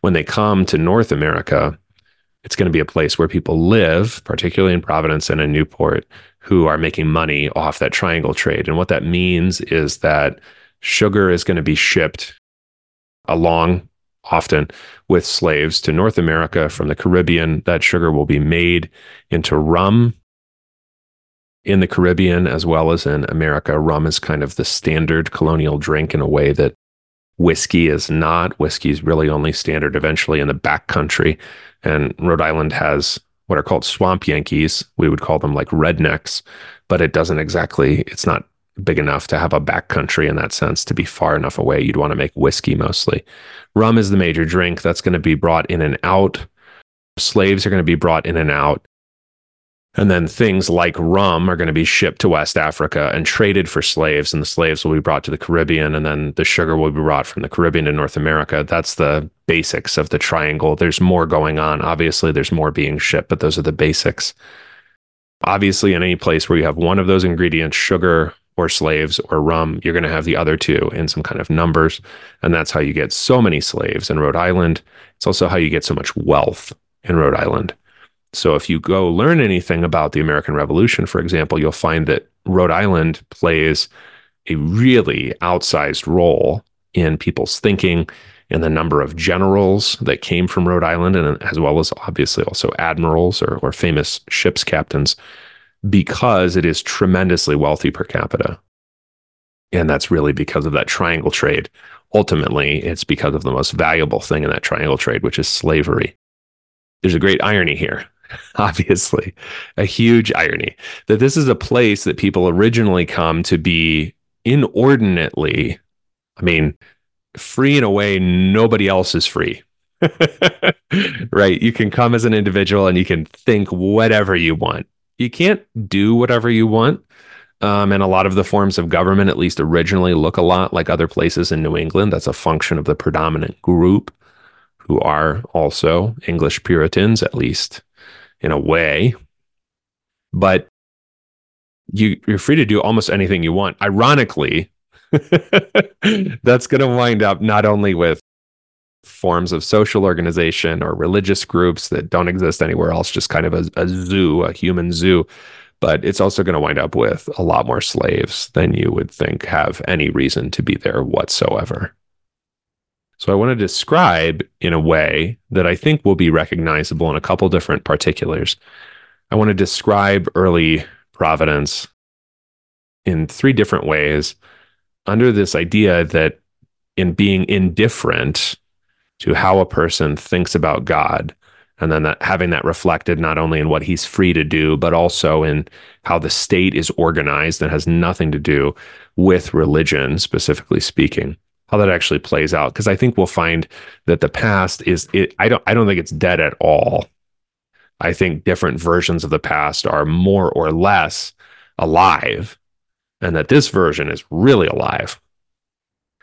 when they come to North America, it's going to be a place where people live, particularly in Providence and in Newport, who are making money off that triangle trade. And what that means is that sugar is going to be shipped along often with slaves to North America from the Caribbean. That sugar will be made into rum in the Caribbean as well as in America. Rum is kind of the standard colonial drink in a way that whiskey is not. Whiskey is really only standard eventually in the back country. And Rhode Island has what are called swamp Yankees. We would call them like rednecks, but it doesn't exactly, it's not big enough to have a backcountry in that sense to be far enough away. You'd want to make whiskey mostly. Rum is the major drink that's going to be brought in and out. Slaves are going to be brought in and out. And then things like rum are going to be shipped to West Africa and traded for slaves, and the slaves will be brought to the Caribbean, and then the sugar will be brought from the Caribbean to North America. That's the basics of the triangle. There's more going on. Obviously, there's more being shipped, but those are the basics. Obviously, in any place where you have one of those ingredients, sugar or slaves or rum, you're going to have the other two in some kind of numbers. And that's how you get so many slaves in Rhode Island. It's also how you get so much wealth in Rhode Island. So if you go learn anything about the American Revolution, for example, you'll find that Rhode Island plays a really outsized role in people's thinking and the number of generals that came from Rhode Island, and as well as obviously also admirals or, or famous ships captains, because it is tremendously wealthy per capita. And that's really because of that triangle trade. Ultimately, it's because of the most valuable thing in that triangle trade, which is slavery. There's a great irony here obviously, a huge irony that this is a place that people originally come to be inordinately, I mean, free in a way nobody else is free. right? You can come as an individual and you can think whatever you want. You can't do whatever you want. Um, and a lot of the forms of government, at least originally, look a lot like other places in New England. That's a function of the predominant group who are also English Puritans, at least in a way, but you you're free to do almost anything you want. Ironically, that's going to wind up not only with forms of social organization or religious groups that don't exist anywhere else, just kind of a, a zoo, a human zoo, but it's also going to wind up with a lot more slaves than you would think have any reason to be there whatsoever. So I want to describe in a way that I think will be recognizable in a couple different particulars. I want to describe early Providence in three different ways under this idea that in being indifferent to how a person thinks about God, and then that having that reflected not only in what he's free to do, but also in how the state is organized and has nothing to do with religion, specifically speaking how that actually plays out because I think we'll find that the past is it, I don't I don't think it's dead at all. I think different versions of the past are more or less alive and that this version is really alive.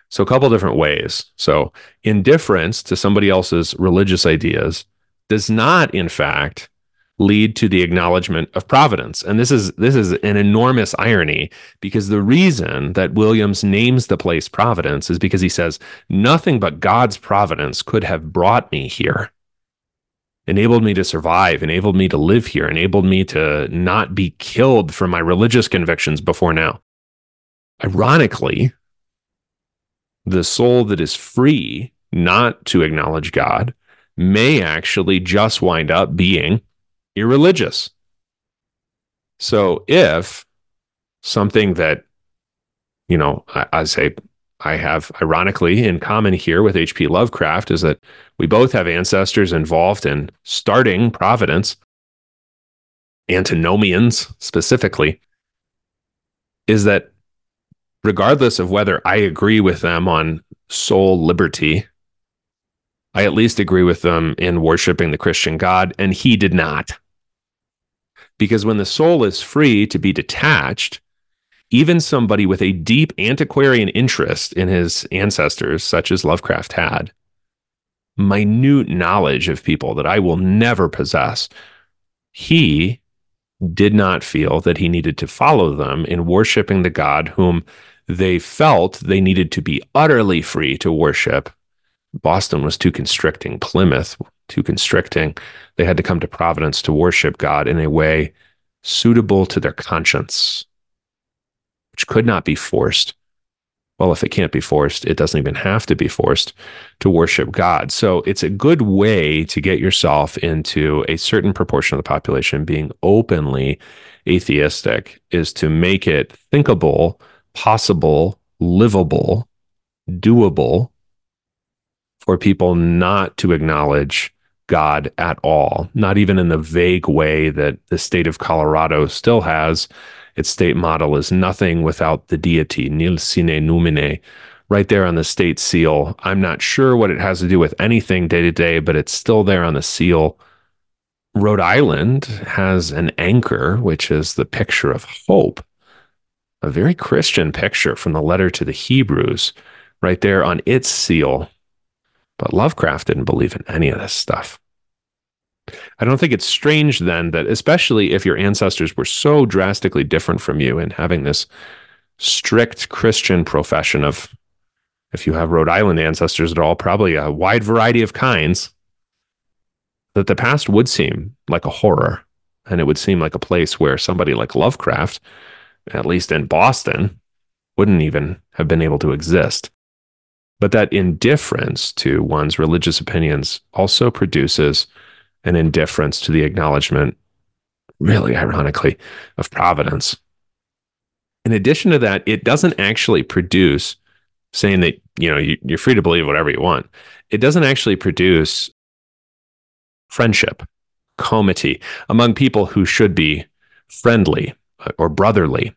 So a couple different ways. So indifference to somebody else's religious ideas does not in fact lead to the acknowledgement of providence. And this is this is an enormous irony because the reason that Williams names the place Providence is because he says nothing but God's providence could have brought me here. Enabled me to survive, enabled me to live here, enabled me to not be killed for my religious convictions before now. Ironically, the soul that is free not to acknowledge God may actually just wind up being irreligious. So if something that, you know, I, I say I have ironically in common here with H.P. Lovecraft is that we both have ancestors involved in starting Providence, antinomians specifically, is that regardless of whether I agree with them on soul liberty, I at least agree with them in worshiping the Christian God, and he did not. Because when the soul is free to be detached, even somebody with a deep antiquarian interest in his ancestors, such as Lovecraft had, minute knowledge of people that I will never possess, he did not feel that he needed to follow them in worshiping the God whom they felt they needed to be utterly free to worship. Boston was too constricting, Plymouth too constricting. They had to come to Providence to worship God in a way suitable to their conscience, which could not be forced. Well, if it can't be forced, it doesn't even have to be forced to worship God. So it's a good way to get yourself into a certain proportion of the population being openly atheistic is to make it thinkable possible, livable, doable for people not to acknowledge God at all, not even in the vague way that the state of Colorado still has. Its state model is nothing without the deity, nil sine numine, right there on the state seal. I'm not sure what it has to do with anything day to day, but it's still there on the seal. Rhode Island has an anchor, which is the picture of hope a very Christian picture from the letter to the Hebrews right there on its seal. But Lovecraft didn't believe in any of this stuff. I don't think it's strange then that, especially if your ancestors were so drastically different from you and having this strict Christian profession of, if you have Rhode Island ancestors at all, probably a wide variety of kinds, that the past would seem like a horror. And it would seem like a place where somebody like Lovecraft at least in Boston, wouldn't even have been able to exist. But that indifference to one's religious opinions also produces an indifference to the acknowledgement, really ironically, of providence. In addition to that, it doesn't actually produce saying that, you know, you're free to believe whatever you want. It doesn't actually produce friendship, comity among people who should be friendly uh, or brotherly.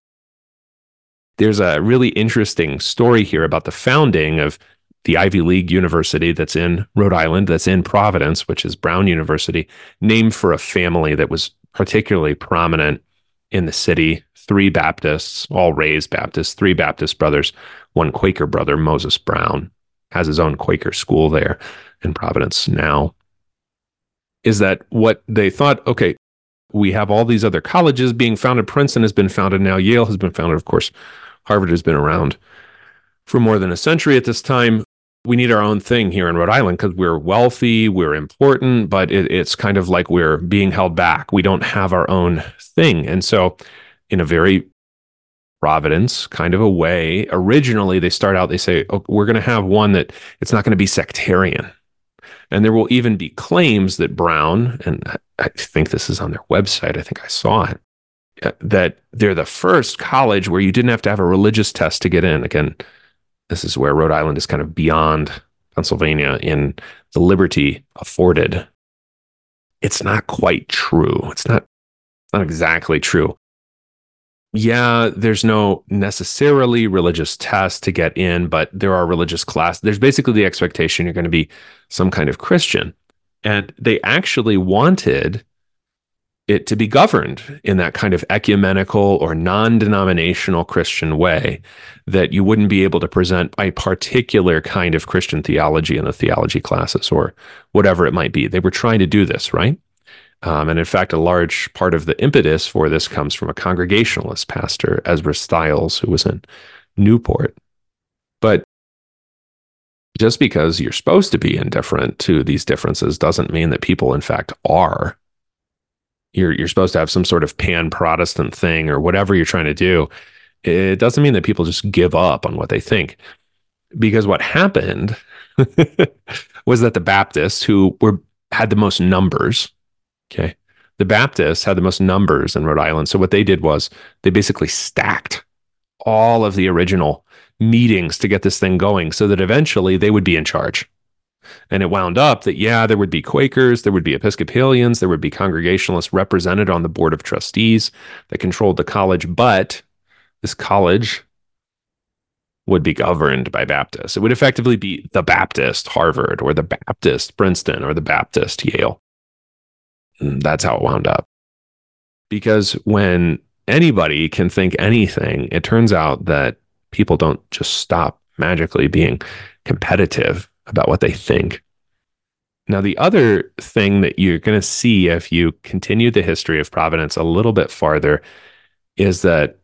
There's a really interesting story here about the founding of the Ivy League University that's in Rhode Island, that's in Providence, which is Brown University, named for a family that was particularly prominent in the city. Three Baptists, all raised Baptists, three Baptist brothers, one Quaker brother, Moses Brown, has his own Quaker school there in Providence now. Is that what they thought? Okay, we have all these other colleges being founded. Princeton has been founded now. Yale has been founded. Of course, Harvard has been around for more than a century at this time. We need our own thing here in Rhode Island because we're wealthy, we're important, but it, it's kind of like we're being held back. We don't have our own thing. And so, in a very Providence kind of a way, originally they start out, they say, oh, we're going to have one that it's not going to be sectarian and there will even be claims that Brown, and I think this is on their website, I think I saw it, uh, that they're the first college where you didn't have to have a religious test to get in. Again, this is where Rhode Island is kind of beyond Pennsylvania in the liberty afforded. It's not quite true. It's not, not exactly true yeah, there's no necessarily religious test to get in, but there are religious class. There's basically the expectation you're going to be some kind of Christian. And they actually wanted it to be governed in that kind of ecumenical or non denominational Christian way, that you wouldn't be able to present a particular kind of Christian theology in the theology classes or whatever it might be. They were trying to do this, right? Um, and in fact, a large part of the impetus for this comes from a Congregationalist pastor, Ezra Stiles, who was in Newport. But just because you're supposed to be indifferent to these differences doesn't mean that people, in fact, are. You're, you're supposed to have some sort of pan Protestant thing or whatever you're trying to do. It doesn't mean that people just give up on what they think. Because what happened was that the Baptists, who were had the most numbers, Okay. The Baptists had the most numbers in Rhode Island. So what they did was they basically stacked all of the original meetings to get this thing going so that eventually they would be in charge. And it wound up that, yeah, there would be Quakers, there would be Episcopalians, there would be Congregationalists represented on the board of trustees that controlled the college. But this college would be governed by Baptists. It would effectively be the Baptist Harvard or the Baptist Princeton or the Baptist Yale. And that's how it wound up. Because when anybody can think anything, it turns out that people don't just stop magically being competitive about what they think. Now, the other thing that you're going to see if you continue the history of Providence a little bit farther is that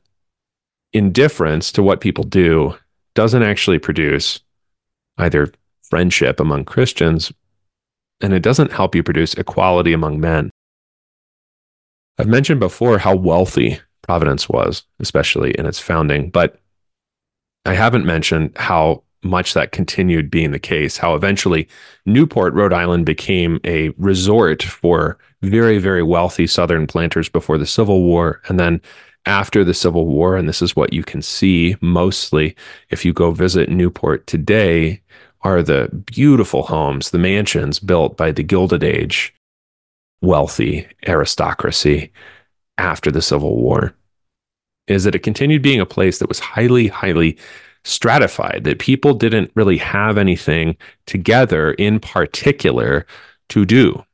indifference to what people do doesn't actually produce either friendship among Christians and it doesn't help you produce equality among men. I've mentioned before how wealthy Providence was, especially in its founding, but I haven't mentioned how much that continued being the case, how eventually Newport, Rhode Island became a resort for very, very wealthy Southern planters before the Civil War. And then after the Civil War, and this is what you can see mostly if you go visit Newport today, are the beautiful homes, the mansions built by the Gilded Age wealthy aristocracy after the Civil War. Is that it continued being a place that was highly, highly stratified, that people didn't really have anything together in particular to do.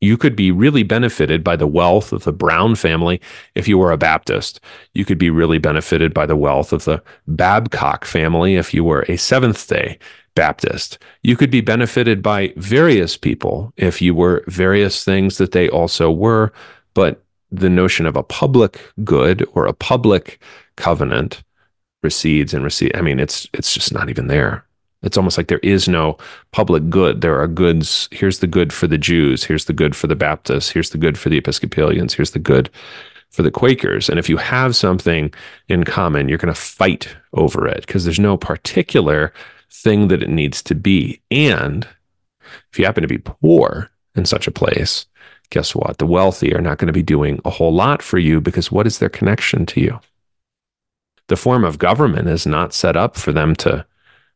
You could be really benefited by the wealth of the Brown family if you were a Baptist. You could be really benefited by the wealth of the Babcock family if you were a Seventh day Baptist. You could be benefited by various people if you were various things that they also were, but the notion of a public good or a public covenant recedes and recedes. I mean, it's it's just not even there. It's almost like there is no public good. There are goods. Here's the good for the Jews. Here's the good for the Baptists. Here's the good for the Episcopalians. Here's the good for the Quakers. And if you have something in common, you're going to fight over it because there's no particular thing that it needs to be. And if you happen to be poor in such a place, guess what? The wealthy are not going to be doing a whole lot for you because what is their connection to you? The form of government is not set up for them to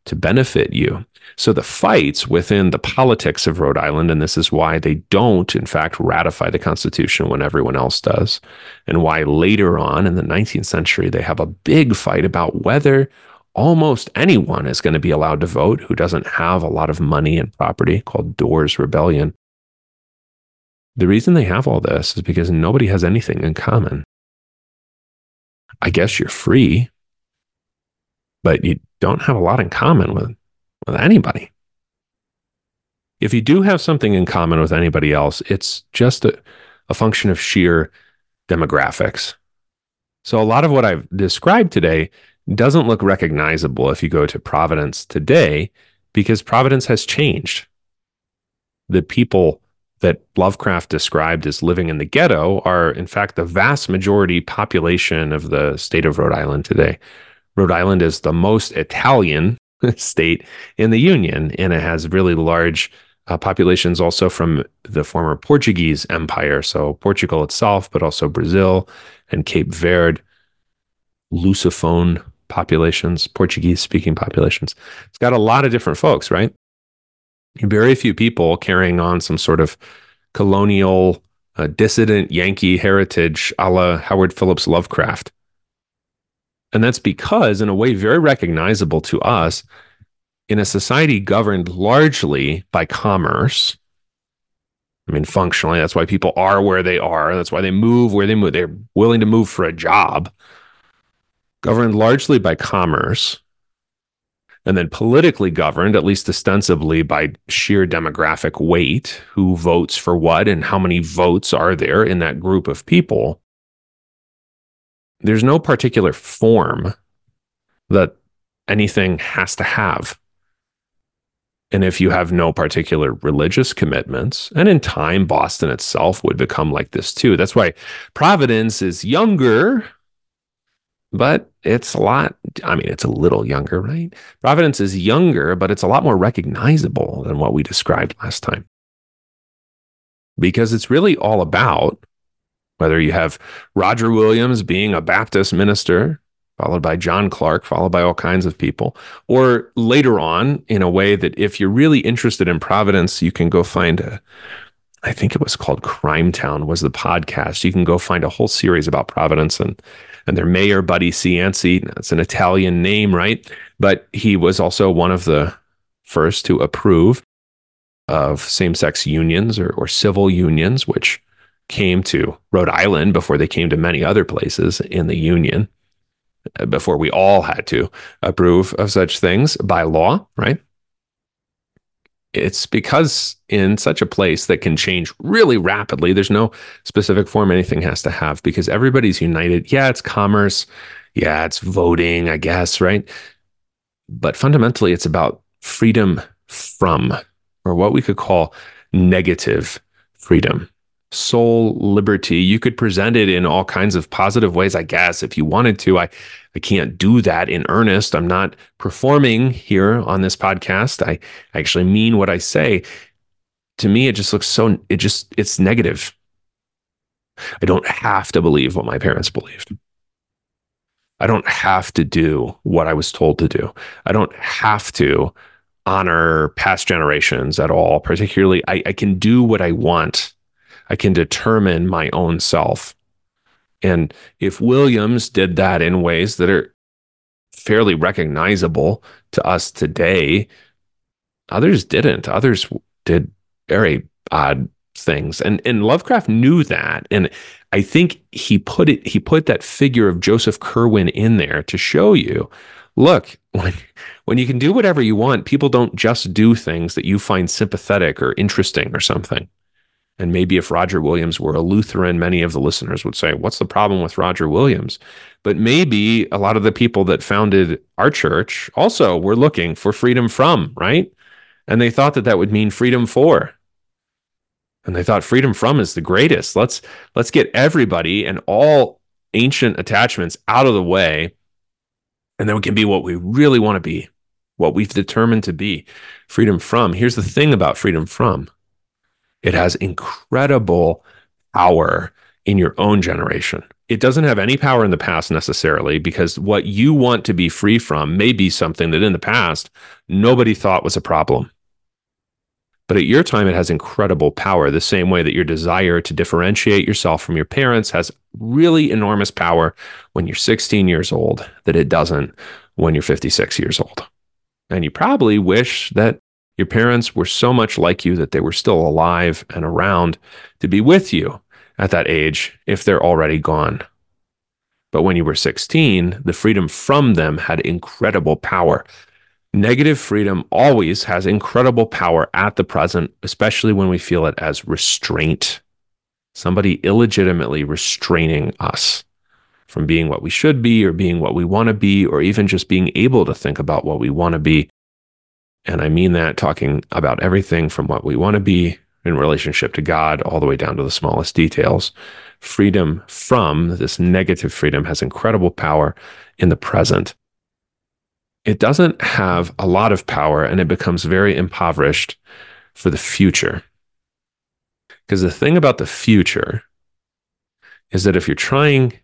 to benefit you. So the fights within the politics of Rhode Island, and this is why they don't, in fact, ratify the Constitution when everyone else does, and why later on in the 19th century they have a big fight about whether almost anyone is going to be allowed to vote who doesn't have a lot of money and property, called Dorr's Rebellion. The reason they have all this is because nobody has anything in common. I guess you're free, but you don't have a lot in common with, with anybody. If you do have something in common with anybody else, it's just a, a function of sheer demographics. So, a lot of what I've described today doesn't look recognizable if you go to Providence today because Providence has changed. The people that Lovecraft described as living in the ghetto are, in fact, the vast majority population of the state of Rhode Island today. Rhode Island is the most Italian state in the Union, and it has really large uh, populations also from the former Portuguese Empire. So, Portugal itself, but also Brazil and Cape Verde, Lusophone populations, Portuguese speaking populations. It's got a lot of different folks, right? Very few people carrying on some sort of colonial uh, dissident Yankee heritage a la Howard Phillips Lovecraft. And that's because, in a way very recognizable to us, in a society governed largely by commerce, I mean, functionally, that's why people are where they are. That's why they move where they move. They're willing to move for a job. Governed largely by commerce, and then politically governed, at least ostensibly, by sheer demographic weight who votes for what and how many votes are there in that group of people. There's no particular form that anything has to have. And if you have no particular religious commitments, and in time, Boston itself would become like this too. That's why Providence is younger but it's a lot. I mean, it's a little younger, right? Providence is younger, but it's a lot more recognizable than what we described last time. Because it's really all about whether you have Roger Williams being a Baptist minister, followed by John Clark, followed by all kinds of people, or later on in a way that if you're really interested in Providence, you can go find a, I think it was called Crime Town was the podcast. You can go find a whole series about Providence and and their mayor Buddy Cianci. That's an Italian name, right? But he was also one of the first to approve of same-sex unions or, or civil unions, which came to Rhode Island before they came to many other places in the Union, uh, before we all had to approve of such things by law, right? It's because in such a place that can change really rapidly, there's no specific form anything has to have because everybody's united. Yeah, it's commerce. Yeah, it's voting, I guess, right? But fundamentally, it's about freedom from, or what we could call negative freedom soul liberty. You could present it in all kinds of positive ways, I guess, if you wanted to. I, I can't do that in earnest. I'm not performing here on this podcast. I actually mean what I say. To me, it just looks so, it just, it's negative. I don't have to believe what my parents believed. I don't have to do what I was told to do. I don't have to honor past generations at all. Particularly, I, I can do what I want I can determine my own self. And if Williams did that in ways that are fairly recognizable to us today, others didn't. Others did very odd things. And and Lovecraft knew that. And I think he put it he put that figure of Joseph Curwen in there to show you, look, when when you can do whatever you want, people don't just do things that you find sympathetic or interesting or something. And maybe if Roger Williams were a Lutheran, many of the listeners would say, What's the problem with Roger Williams? But maybe a lot of the people that founded our church also were looking for freedom from, right? And they thought that that would mean freedom for. And they thought freedom from is the greatest. Let's let's get everybody and all ancient attachments out of the way. And then we can be what we really want to be, what we've determined to be. Freedom from. Here's the thing about freedom from it has incredible power in your own generation. It doesn't have any power in the past necessarily because what you want to be free from may be something that in the past nobody thought was a problem. But at your time, it has incredible power, the same way that your desire to differentiate yourself from your parents has really enormous power when you're 16 years old, that it doesn't when you're 56 years old. And you probably wish that your parents were so much like you that they were still alive and around to be with you at that age if they're already gone. But when you were 16, the freedom from them had incredible power. Negative freedom always has incredible power at the present, especially when we feel it as restraint. Somebody illegitimately restraining us from being what we should be or being what we want to be, or even just being able to think about what we want to be and I mean that talking about everything from what we want to be in relationship to God all the way down to the smallest details. Freedom from this negative freedom has incredible power in the present. It doesn't have a lot of power and it becomes very impoverished for the future. Because the thing about the future is that if you're trying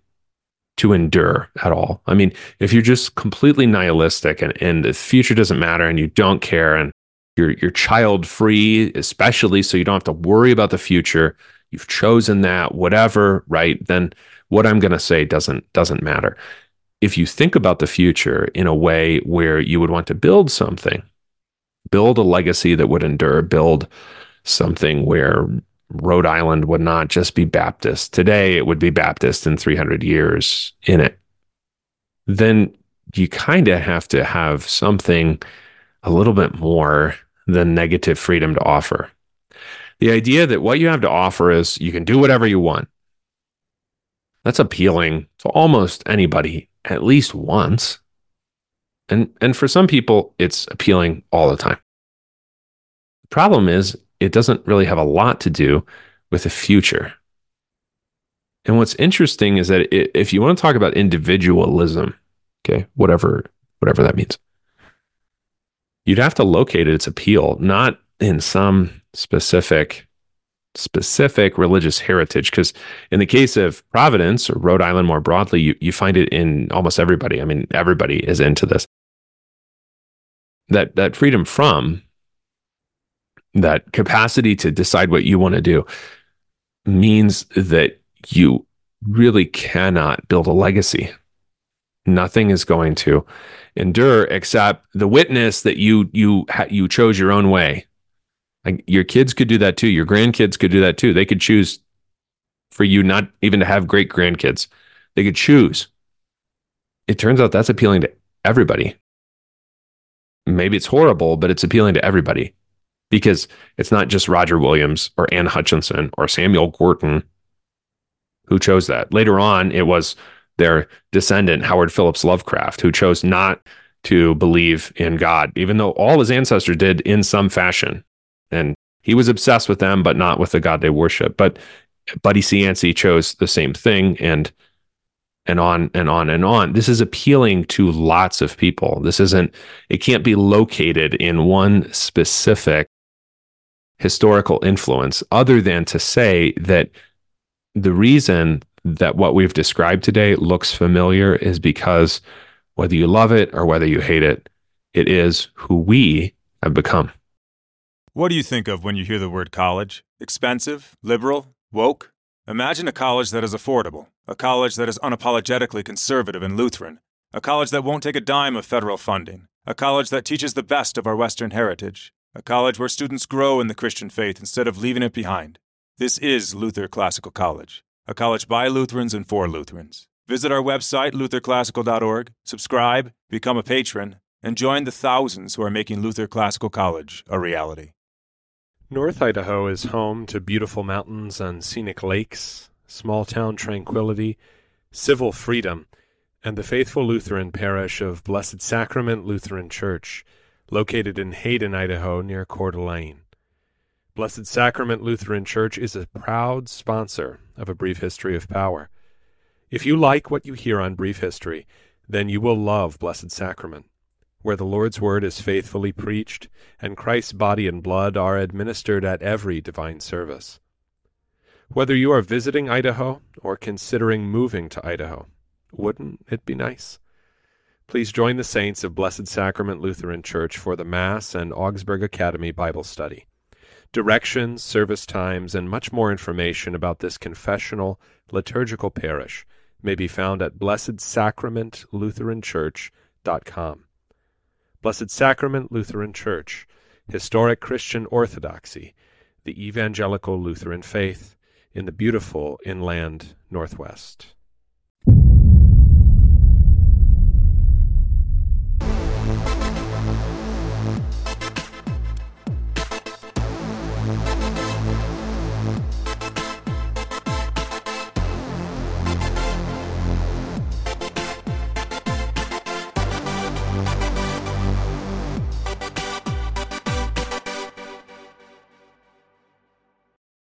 to endure at all. I mean, if you're just completely nihilistic and, and the future doesn't matter and you don't care and you're you're child free, especially so you don't have to worry about the future, you've chosen that, whatever, right? Then what I'm gonna say doesn't doesn't matter. If you think about the future in a way where you would want to build something, build a legacy that would endure, build something where Rhode Island would not just be Baptist. Today, it would be Baptist in 300 years in it. Then you kind of have to have something a little bit more than negative freedom to offer. The idea that what you have to offer is you can do whatever you want. That's appealing to almost anybody at least once. And and for some people it's appealing all the time. The problem is it doesn't really have a lot to do with the future. And what's interesting is that it, if you want to talk about individualism, okay, whatever whatever that means, you'd have to locate its appeal not in some specific specific religious heritage. Because in the case of providence or rhode island more broadly you, you find it in almost everybody. I mean everybody is into this. That that freedom from that capacity to decide what you want to do means that you really cannot build a legacy. Nothing is going to endure except the witness that you you you chose your own way. Like your kids could do that too. Your grandkids could do that too. They could choose for you not even to have great grandkids. They could choose. It turns out that's appealing to everybody. Maybe it's horrible, but it's appealing to everybody because it's not just Roger Williams or Anne Hutchinson or Samuel Gorton who chose that. Later on, it was their descendant, Howard Phillips Lovecraft, who chose not to believe in God, even though all his ancestors did in some fashion. And he was obsessed with them, but not with the God they worship. But Buddy Cianci chose the same thing and and on and on and on. This is appealing to lots of people. This isn't, it can't be located in one specific historical influence other than to say that the reason that what we've described today looks familiar is because whether you love it or whether you hate it, it is who we have become. What do you think of when you hear the word college? Expensive? Liberal? Woke? Imagine a college that is affordable, a college that is unapologetically conservative and Lutheran, a college that won't take a dime of federal funding, a college that teaches the best of our Western heritage, a college where students grow in the Christian faith instead of leaving it behind. This is Luther Classical College, a college by Lutherans and for Lutherans. Visit our website, lutherclassical.org, subscribe, become a patron, and join the thousands who are making Luther Classical College a reality. North Idaho is home to beautiful mountains and scenic lakes, small town tranquility, civil freedom, and the faithful Lutheran parish of Blessed Sacrament Lutheran Church, located in Hayden, Idaho, near Coeur d'Alene. Blessed Sacrament Lutheran Church is a proud sponsor of A Brief History of Power. If you like what you hear on Brief History, then you will love Blessed Sacrament where the Lord's word is faithfully preached, and Christ's body and blood are administered at every divine service. Whether you are visiting Idaho or considering moving to Idaho, wouldn't it be nice? Please join the saints of Blessed Sacrament Lutheran Church for the Mass and Augsburg Academy Bible study. Directions, service times, and much more information about this confessional liturgical parish may be found at blessedsacramentlutheranchurch.com. Blessed Sacrament Lutheran Church, historic Christian orthodoxy, the evangelical Lutheran faith in the beautiful inland Northwest.